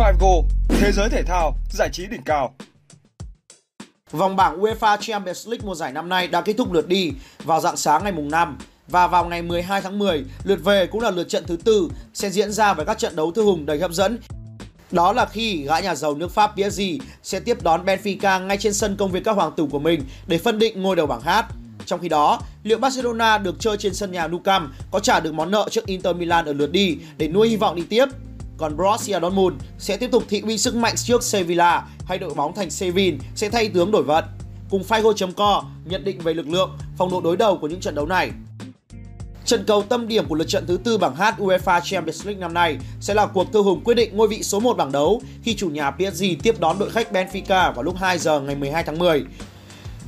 Figo, thế giới thể thao, giải trí đỉnh cao. Vòng bảng UEFA Champions League mùa giải năm nay đã kết thúc lượt đi vào dạng sáng ngày mùng 5 và vào ngày 12 tháng 10, lượt về cũng là lượt trận thứ tư sẽ diễn ra với các trận đấu thư hùng đầy hấp dẫn. Đó là khi gã nhà giàu nước Pháp PSG sẽ tiếp đón Benfica ngay trên sân công viên các hoàng tử của mình để phân định ngôi đầu bảng H. Trong khi đó, liệu Barcelona được chơi trên sân nhà Nou Camp có trả được món nợ trước Inter Milan ở lượt đi để nuôi hy vọng đi tiếp? Còn Borussia Dortmund sẽ tiếp tục thị uy sức mạnh trước Sevilla hay đội bóng thành Sevin sẽ thay tướng đổi vận? Cùng Figo.com nhận định về lực lượng, phong độ đối đầu của những trận đấu này. Trận cầu tâm điểm của lượt trận thứ tư bảng H UEFA Champions League năm nay sẽ là cuộc thư hùng quyết định ngôi vị số 1 bảng đấu khi chủ nhà PSG tiếp đón đội khách Benfica vào lúc 2 giờ ngày 12 tháng 10.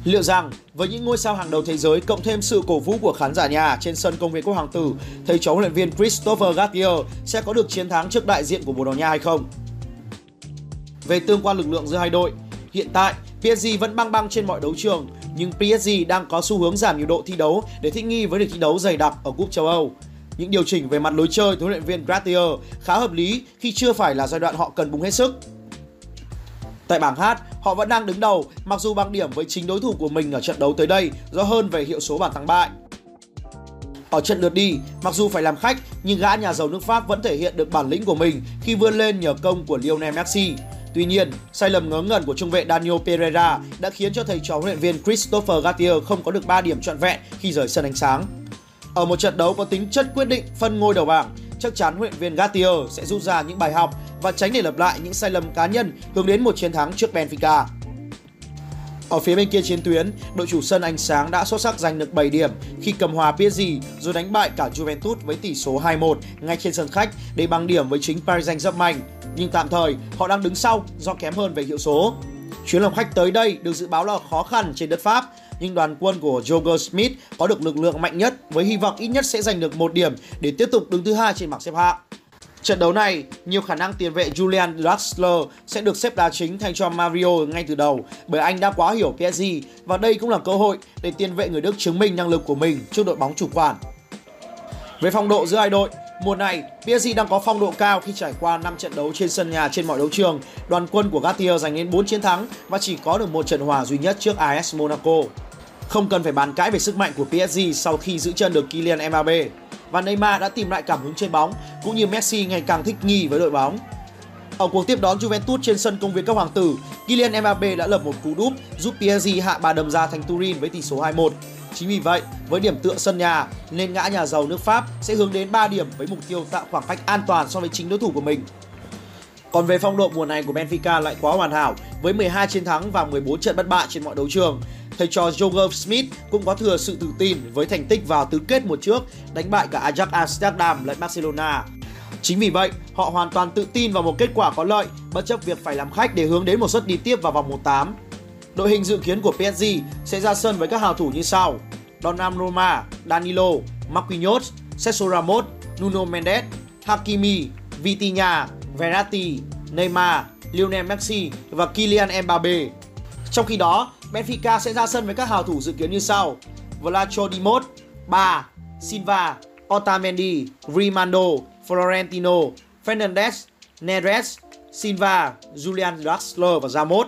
Liệu rằng với những ngôi sao hàng đầu thế giới cộng thêm sự cổ vũ của khán giả nhà trên sân công viên Quốc Hoàng Tử, thầy trò huấn luyện viên Christopher Gattier sẽ có được chiến thắng trước đại diện của Bồ Đào Nha hay không? Về tương quan lực lượng giữa hai đội, hiện tại PSG vẫn băng băng trên mọi đấu trường nhưng PSG đang có xu hướng giảm nhiều độ thi đấu để thích nghi với lịch thi đấu dày đặc ở cúp châu Âu. Những điều chỉnh về mặt lối chơi của huấn luyện viên Gattier khá hợp lý khi chưa phải là giai đoạn họ cần bùng hết sức. Tại bảng H, họ vẫn đang đứng đầu mặc dù bằng điểm với chính đối thủ của mình ở trận đấu tới đây do hơn về hiệu số bàn thắng bại. Ở trận lượt đi, mặc dù phải làm khách nhưng gã nhà giàu nước Pháp vẫn thể hiện được bản lĩnh của mình khi vươn lên nhờ công của Lionel Messi. Tuy nhiên, sai lầm ngớ ngẩn của trung vệ Daniel Pereira đã khiến cho thầy trò huấn luyện viên Christopher Gattier không có được 3 điểm trọn vẹn khi rời sân ánh sáng. Ở một trận đấu có tính chất quyết định phân ngôi đầu bảng, chắc chắn huấn luyện viên Gattier sẽ rút ra những bài học và tránh để lặp lại những sai lầm cá nhân hướng đến một chiến thắng trước Benfica. Ở phía bên kia chiến tuyến, đội chủ sân ánh sáng đã xuất sắc giành được 7 điểm khi cầm hòa PSG rồi đánh bại cả Juventus với tỷ số 2-1 ngay trên sân khách để bằng điểm với chính Paris Saint-Germain. Nhưng tạm thời, họ đang đứng sau do kém hơn về hiệu số. Chuyến làm khách tới đây được dự báo là khó khăn trên đất Pháp, nhưng đoàn quân của Joger Smith có được lực lượng mạnh nhất với hy vọng ít nhất sẽ giành được một điểm để tiếp tục đứng thứ hai trên bảng xếp hạng. Trận đấu này, nhiều khả năng tiền vệ Julian Draxler sẽ được xếp đá chính thay cho Mario ngay từ đầu bởi anh đã quá hiểu PSG và đây cũng là cơ hội để tiền vệ người Đức chứng minh năng lực của mình trước đội bóng chủ quản. Về phong độ giữa hai đội, mùa này PSG đang có phong độ cao khi trải qua 5 trận đấu trên sân nhà trên mọi đấu trường. Đoàn quân của Gattier giành đến 4 chiến thắng và chỉ có được một trận hòa duy nhất trước AS Monaco. Không cần phải bàn cãi về sức mạnh của PSG sau khi giữ chân được Kylian Mbappe và Neymar đã tìm lại cảm hứng trên bóng cũng như Messi ngày càng thích nghi với đội bóng. Ở cuộc tiếp đón Juventus trên sân công viên các hoàng tử, Kylian Mbappe đã lập một cú đúp giúp PSG hạ bà đầm ra thành Turin với tỷ số 2-1. Chính vì vậy, với điểm tựa sân nhà nên ngã nhà giàu nước Pháp sẽ hướng đến 3 điểm với mục tiêu tạo khoảng cách an toàn so với chính đối thủ của mình. Còn về phong độ mùa này của Benfica lại quá hoàn hảo với 12 chiến thắng và 14 trận bất bại trên mọi đấu trường thầy trò Joger Smith cũng có thừa sự tự tin với thành tích vào tứ kết một trước đánh bại cả Ajax Amsterdam lẫn Barcelona. Chính vì vậy, họ hoàn toàn tự tin vào một kết quả có lợi bất chấp việc phải làm khách để hướng đến một suất đi tiếp vào vòng 1-8. Đội hình dự kiến của PSG sẽ ra sân với các hào thủ như sau: Donnarumma, Danilo, Marquinhos, Sergio Ramos, Nuno Mendes, Hakimi, Vitinha, Verratti, Neymar, Lionel Messi và Kylian Mbappe. Trong khi đó, Benfica sẽ ra sân với các hào thủ dự kiến như sau: Vlacho Dimos, Ba, Silva, Otamendi, Rimando, Florentino, Fernandes, Neres, Silva, Julian Draxler và Ramos.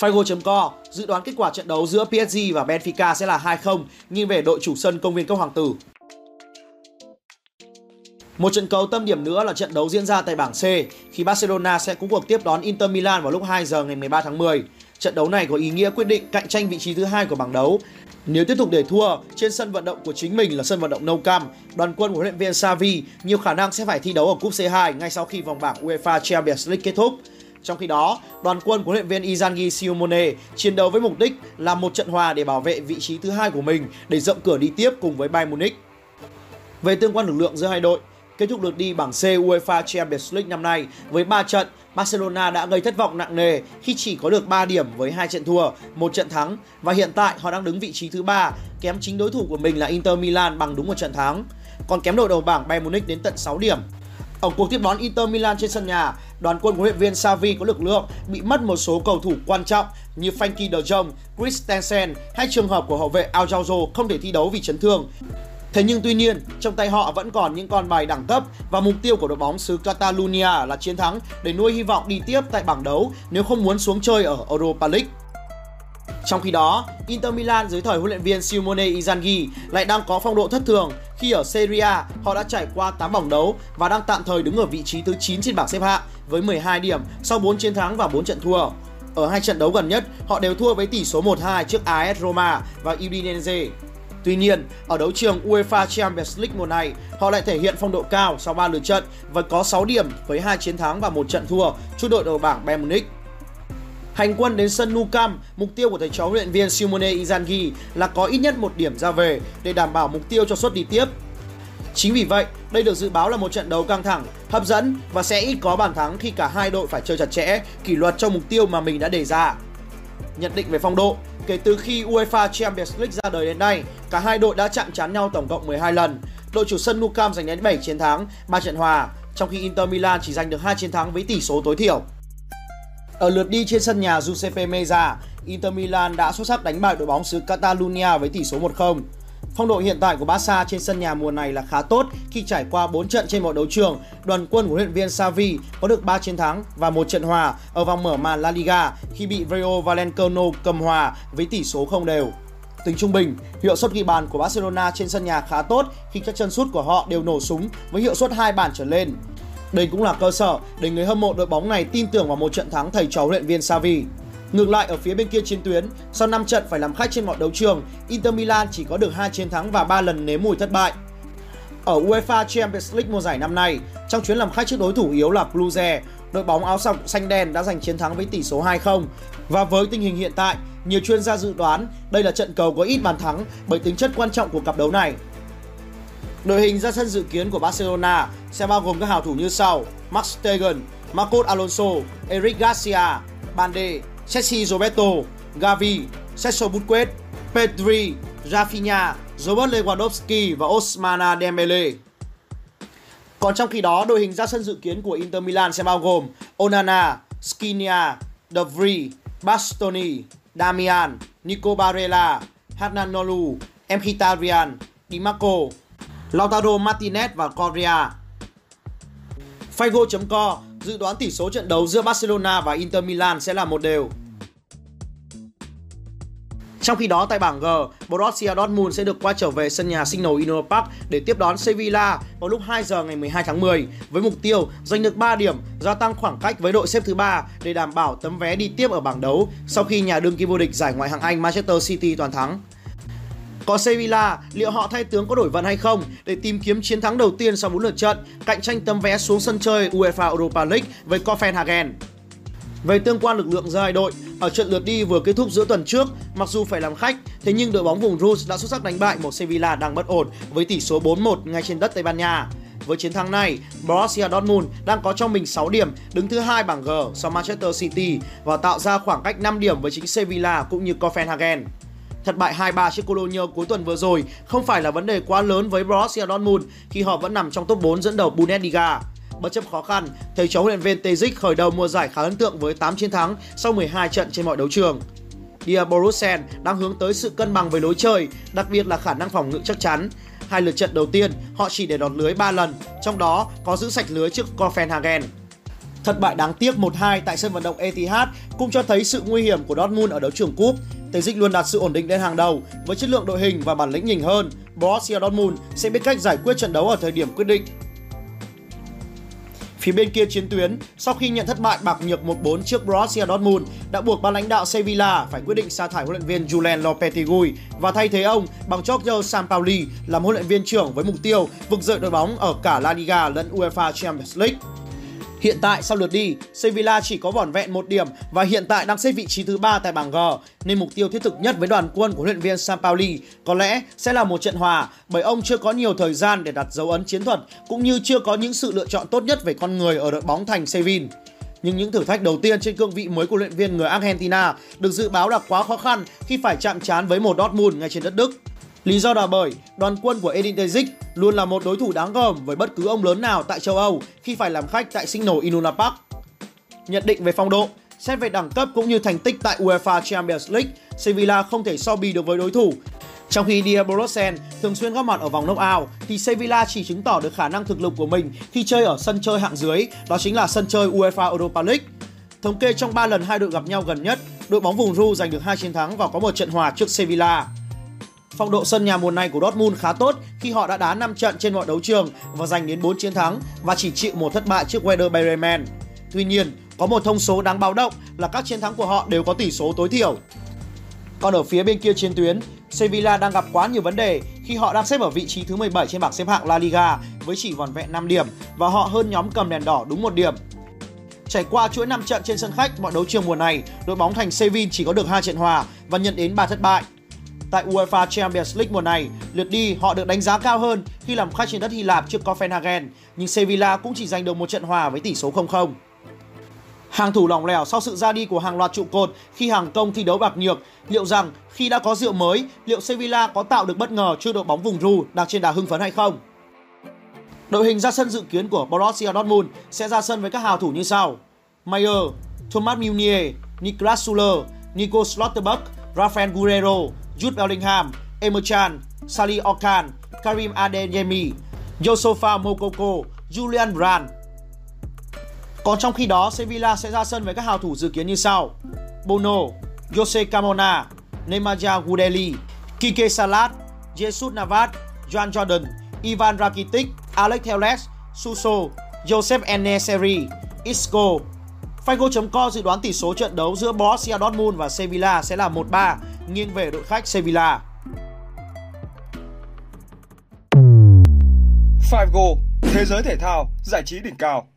Figo.co dự đoán kết quả trận đấu giữa PSG và Benfica sẽ là 2-0 nghiêng về đội chủ sân công viên Cốc Hoàng Tử. Một trận cầu tâm điểm nữa là trận đấu diễn ra tại bảng C khi Barcelona sẽ có cuộc tiếp đón Inter Milan vào lúc 2 giờ ngày 13 tháng 10. Trận đấu này có ý nghĩa quyết định cạnh tranh vị trí thứ hai của bảng đấu. Nếu tiếp tục để thua trên sân vận động của chính mình là sân vận động Nou Camp, đoàn quân của huấn luyện viên Xavi nhiều khả năng sẽ phải thi đấu ở cúp C2 ngay sau khi vòng bảng UEFA Champions League kết thúc. Trong khi đó, đoàn quân của huấn luyện viên Izangi Simeone chiến đấu với mục đích là một trận hòa để bảo vệ vị trí thứ hai của mình để rộng cửa đi tiếp cùng với Bayern Munich. Về tương quan lực lượng giữa hai đội, kết thúc lượt đi bảng C UEFA Champions League năm nay với 3 trận Barcelona đã gây thất vọng nặng nề khi chỉ có được 3 điểm với hai trận thua, một trận thắng và hiện tại họ đang đứng vị trí thứ ba, kém chính đối thủ của mình là Inter Milan bằng đúng một trận thắng, còn kém đội đầu bảng Bayern Munich đến tận 6 điểm. Ở cuộc tiếp đón Inter Milan trên sân nhà, đoàn quân của huấn luyện viên Xavi có lực lượng bị mất một số cầu thủ quan trọng như Frankie de Jong, Christensen hay trường hợp của hậu vệ Araujo không thể thi đấu vì chấn thương. Thế nhưng tuy nhiên, trong tay họ vẫn còn những con bài đẳng cấp và mục tiêu của đội bóng xứ Catalonia là chiến thắng để nuôi hy vọng đi tiếp tại bảng đấu nếu không muốn xuống chơi ở Europa League. Trong khi đó, Inter Milan dưới thời huấn luyện viên Simone Inzaghi lại đang có phong độ thất thường khi ở Serie A họ đã trải qua 8 vòng đấu và đang tạm thời đứng ở vị trí thứ 9 trên bảng xếp hạng với 12 điểm sau 4 chiến thắng và 4 trận thua. Ở hai trận đấu gần nhất, họ đều thua với tỷ số 1-2 trước AS Roma và Udinese. Tuy nhiên, ở đấu trường UEFA Champions League mùa này, họ lại thể hiện phong độ cao sau 3 lượt trận và có 6 điểm với 2 chiến thắng và 1 trận thua trước đội đầu bảng Bayern Munich. Hành quân đến sân Nou Camp, mục tiêu của thầy trò huấn luyện viên Simone Inzaghi là có ít nhất một điểm ra về để đảm bảo mục tiêu cho suất đi tiếp. Chính vì vậy, đây được dự báo là một trận đấu căng thẳng, hấp dẫn và sẽ ít có bàn thắng khi cả hai đội phải chơi chặt chẽ, kỷ luật cho mục tiêu mà mình đã đề ra. Nhận định về phong độ, kể từ khi UEFA Champions League ra đời đến nay, cả hai đội đã chạm trán nhau tổng cộng 12 lần. Đội chủ sân Nou Camp giành đến 7 chiến thắng, 3 trận hòa, trong khi Inter Milan chỉ giành được 2 chiến thắng với tỷ số tối thiểu. Ở lượt đi trên sân nhà Giuseppe Meazza, Inter Milan đã xuất sắc đánh bại đội bóng xứ Catalonia với tỷ số 1-0. Phong độ hiện tại của Barca trên sân nhà mùa này là khá tốt khi trải qua 4 trận trên mọi đấu trường. Đoàn quân của huấn luyện viên Xavi có được 3 chiến thắng và một trận hòa ở vòng mở màn La Liga khi bị Rayo Vallecano cầm hòa với tỷ số không đều. Tính trung bình, hiệu suất ghi bàn của Barcelona trên sân nhà khá tốt khi các chân sút của họ đều nổ súng với hiệu suất hai bàn trở lên. Đây cũng là cơ sở để người hâm mộ đội bóng này tin tưởng vào một trận thắng thầy trò huấn luyện viên Xavi. Ngược lại ở phía bên kia chiến tuyến, sau 5 trận phải làm khách trên mọi đấu trường, Inter Milan chỉ có được 2 chiến thắng và 3 lần nếm mùi thất bại. Ở UEFA Champions League mùa giải năm nay, trong chuyến làm khách trước đối thủ yếu là Cluj, đội bóng áo sọc xanh đen đã giành chiến thắng với tỷ số 2-0. Và với tình hình hiện tại, nhiều chuyên gia dự đoán đây là trận cầu có ít bàn thắng bởi tính chất quan trọng của cặp đấu này. Đội hình ra sân dự kiến của Barcelona sẽ bao gồm các hào thủ như sau: Max Stegen, Marcos Alonso, Eric Garcia, Bande, Sergio Roberto, Gavi, Sergio Busquets, Pedri, Rafinha, Robert Lewandowski và Osmana Dembele. Còn trong khi đó, đội hình ra sân dự kiến của Inter Milan sẽ bao gồm Onana, Skriniar, De Vrij, Bastoni, Damian, Nico Barella, Hernan Nolu, Mkhitaryan, Di Marco, Lautaro Martinez và Correa. Figo.co dự đoán tỷ số trận đấu giữa Barcelona và Inter Milan sẽ là một đều. Trong khi đó tại bảng G, Borussia Dortmund sẽ được quay trở về sân nhà Signal Iduna Park để tiếp đón Sevilla vào lúc 2 giờ ngày 12 tháng 10 với mục tiêu giành được 3 điểm, gia tăng khoảng cách với đội xếp thứ ba để đảm bảo tấm vé đi tiếp ở bảng đấu sau khi nhà đương kim vô địch giải ngoại hạng Anh Manchester City toàn thắng. Có Sevilla, liệu họ thay tướng có đổi vận hay không để tìm kiếm chiến thắng đầu tiên sau 4 lượt trận, cạnh tranh tấm vé xuống sân chơi UEFA Europa League với Copenhagen? Về tương quan lực lượng giữa hai đội, ở trận lượt đi vừa kết thúc giữa tuần trước, mặc dù phải làm khách, thế nhưng đội bóng vùng Rus đã xuất sắc đánh bại một Sevilla đang bất ổn với tỷ số 4-1 ngay trên đất Tây Ban Nha. Với chiến thắng này, Borussia Dortmund đang có trong mình 6 điểm, đứng thứ hai bảng G sau Manchester City và tạo ra khoảng cách 5 điểm với chính Sevilla cũng như Copenhagen. Thất bại 2-3 trước Cologne cuối tuần vừa rồi không phải là vấn đề quá lớn với Borussia Dortmund khi họ vẫn nằm trong top 4 dẫn đầu Bundesliga. Bất chấp khó khăn, thầy trò huấn luyện viên Tejic khởi đầu mùa giải khá ấn tượng với 8 chiến thắng sau 12 trận trên mọi đấu trường. Dia Borussen đang hướng tới sự cân bằng với lối chơi, đặc biệt là khả năng phòng ngự chắc chắn. Hai lượt trận đầu tiên, họ chỉ để đọt lưới 3 lần, trong đó có giữ sạch lưới trước Copenhagen. Thất bại đáng tiếc 1-2 tại sân vận động Etihad cũng cho thấy sự nguy hiểm của Dortmund ở đấu trường cúp. Tejic luôn đặt sự ổn định lên hàng đầu với chất lượng đội hình và bản lĩnh nhỉnh hơn. Borussia Dortmund sẽ biết cách giải quyết trận đấu ở thời điểm quyết định. Phía bên kia chiến tuyến, sau khi nhận thất bại bạc nhược 1-4 trước Borussia Dortmund, đã buộc ban lãnh đạo Sevilla phải quyết định sa thải huấn luyện viên Julen Lopetegui và thay thế ông bằng Giorgio Sampaoli làm huấn luyện viên trưởng với mục tiêu vực dậy đội bóng ở cả La Liga lẫn UEFA Champions League. Hiện tại sau lượt đi, Sevilla chỉ có vỏn vẹn một điểm và hiện tại đang xếp vị trí thứ ba tại bảng G, nên mục tiêu thiết thực nhất với đoàn quân của huấn luyện viên Sampaoli có lẽ sẽ là một trận hòa, bởi ông chưa có nhiều thời gian để đặt dấu ấn chiến thuật cũng như chưa có những sự lựa chọn tốt nhất về con người ở đội bóng thành Sevilla. Nhưng những thử thách đầu tiên trên cương vị mới của luyện viên người Argentina được dự báo là quá khó khăn khi phải chạm trán với một Dortmund ngay trên đất Đức. Lý do là bởi đoàn quân của Edin Terzic luôn là một đối thủ đáng gờm với bất cứ ông lớn nào tại châu Âu khi phải làm khách tại Signal Iduna Park. Nhận định về phong độ, xét về đẳng cấp cũng như thành tích tại UEFA Champions League, Sevilla không thể so bì được với đối thủ. Trong khi Diabolosen thường xuyên góp mặt ở vòng knockout thì Sevilla chỉ chứng tỏ được khả năng thực lực của mình khi chơi ở sân chơi hạng dưới, đó chính là sân chơi UEFA Europa League. Thống kê trong 3 lần hai đội gặp nhau gần nhất, đội bóng vùng Ru giành được 2 chiến thắng và có một trận hòa trước Sevilla. Phong độ sân nhà mùa này của Dortmund khá tốt khi họ đã đá 5 trận trên mọi đấu trường và giành đến 4 chiến thắng và chỉ chịu một thất bại trước Werder Bremen. Tuy nhiên, có một thông số đáng báo động là các chiến thắng của họ đều có tỷ số tối thiểu. Còn ở phía bên kia chiến tuyến, Sevilla đang gặp quá nhiều vấn đề khi họ đang xếp ở vị trí thứ 17 trên bảng xếp hạng La Liga với chỉ vòn vẹn 5 điểm và họ hơn nhóm cầm đèn đỏ đúng một điểm. Trải qua chuỗi 5 trận trên sân khách mọi đấu trường mùa này, đội bóng thành Sevilla chỉ có được 2 trận hòa và nhận đến 3 thất bại. Tại UEFA Champions League mùa này, lượt đi họ được đánh giá cao hơn khi làm khách trên đất Hy Lạp trước Copenhagen, nhưng Sevilla cũng chỉ giành được một trận hòa với tỷ số 0-0. Hàng thủ lỏng lẻo sau sự ra đi của hàng loạt trụ cột khi hàng công thi đấu bạc nhược, liệu rằng khi đã có rượu mới, liệu Sevilla có tạo được bất ngờ trước đội bóng vùng Ru đang trên đà hưng phấn hay không? Đội hình ra sân dự kiến của Borussia Dortmund sẽ ra sân với các hào thủ như sau: Mayer, Thomas Meunier, Niklas Suller, Nico Slotterbeck, Rafael Guerrero, Jude Bellingham, Emre Can, Okan, Karim Adeyemi, Yosofa Mokoko, Julian Brand. Còn trong khi đó, Sevilla sẽ ra sân với các hào thủ dự kiến như sau: Bono, Jose Camona, Nemanja Gudeli, Kike Salat, Jesus Navas, Joan Jordan, Ivan Rakitic, Alex Telles, Suso, Joseph Eneseri, Isco. Figo.com dự đoán tỷ số trận đấu giữa Borussia Dortmund và Sevilla sẽ là 1-3, nghiêng về đội khách Sevilla. 5Go, thế giới thể thao, giải trí đỉnh cao.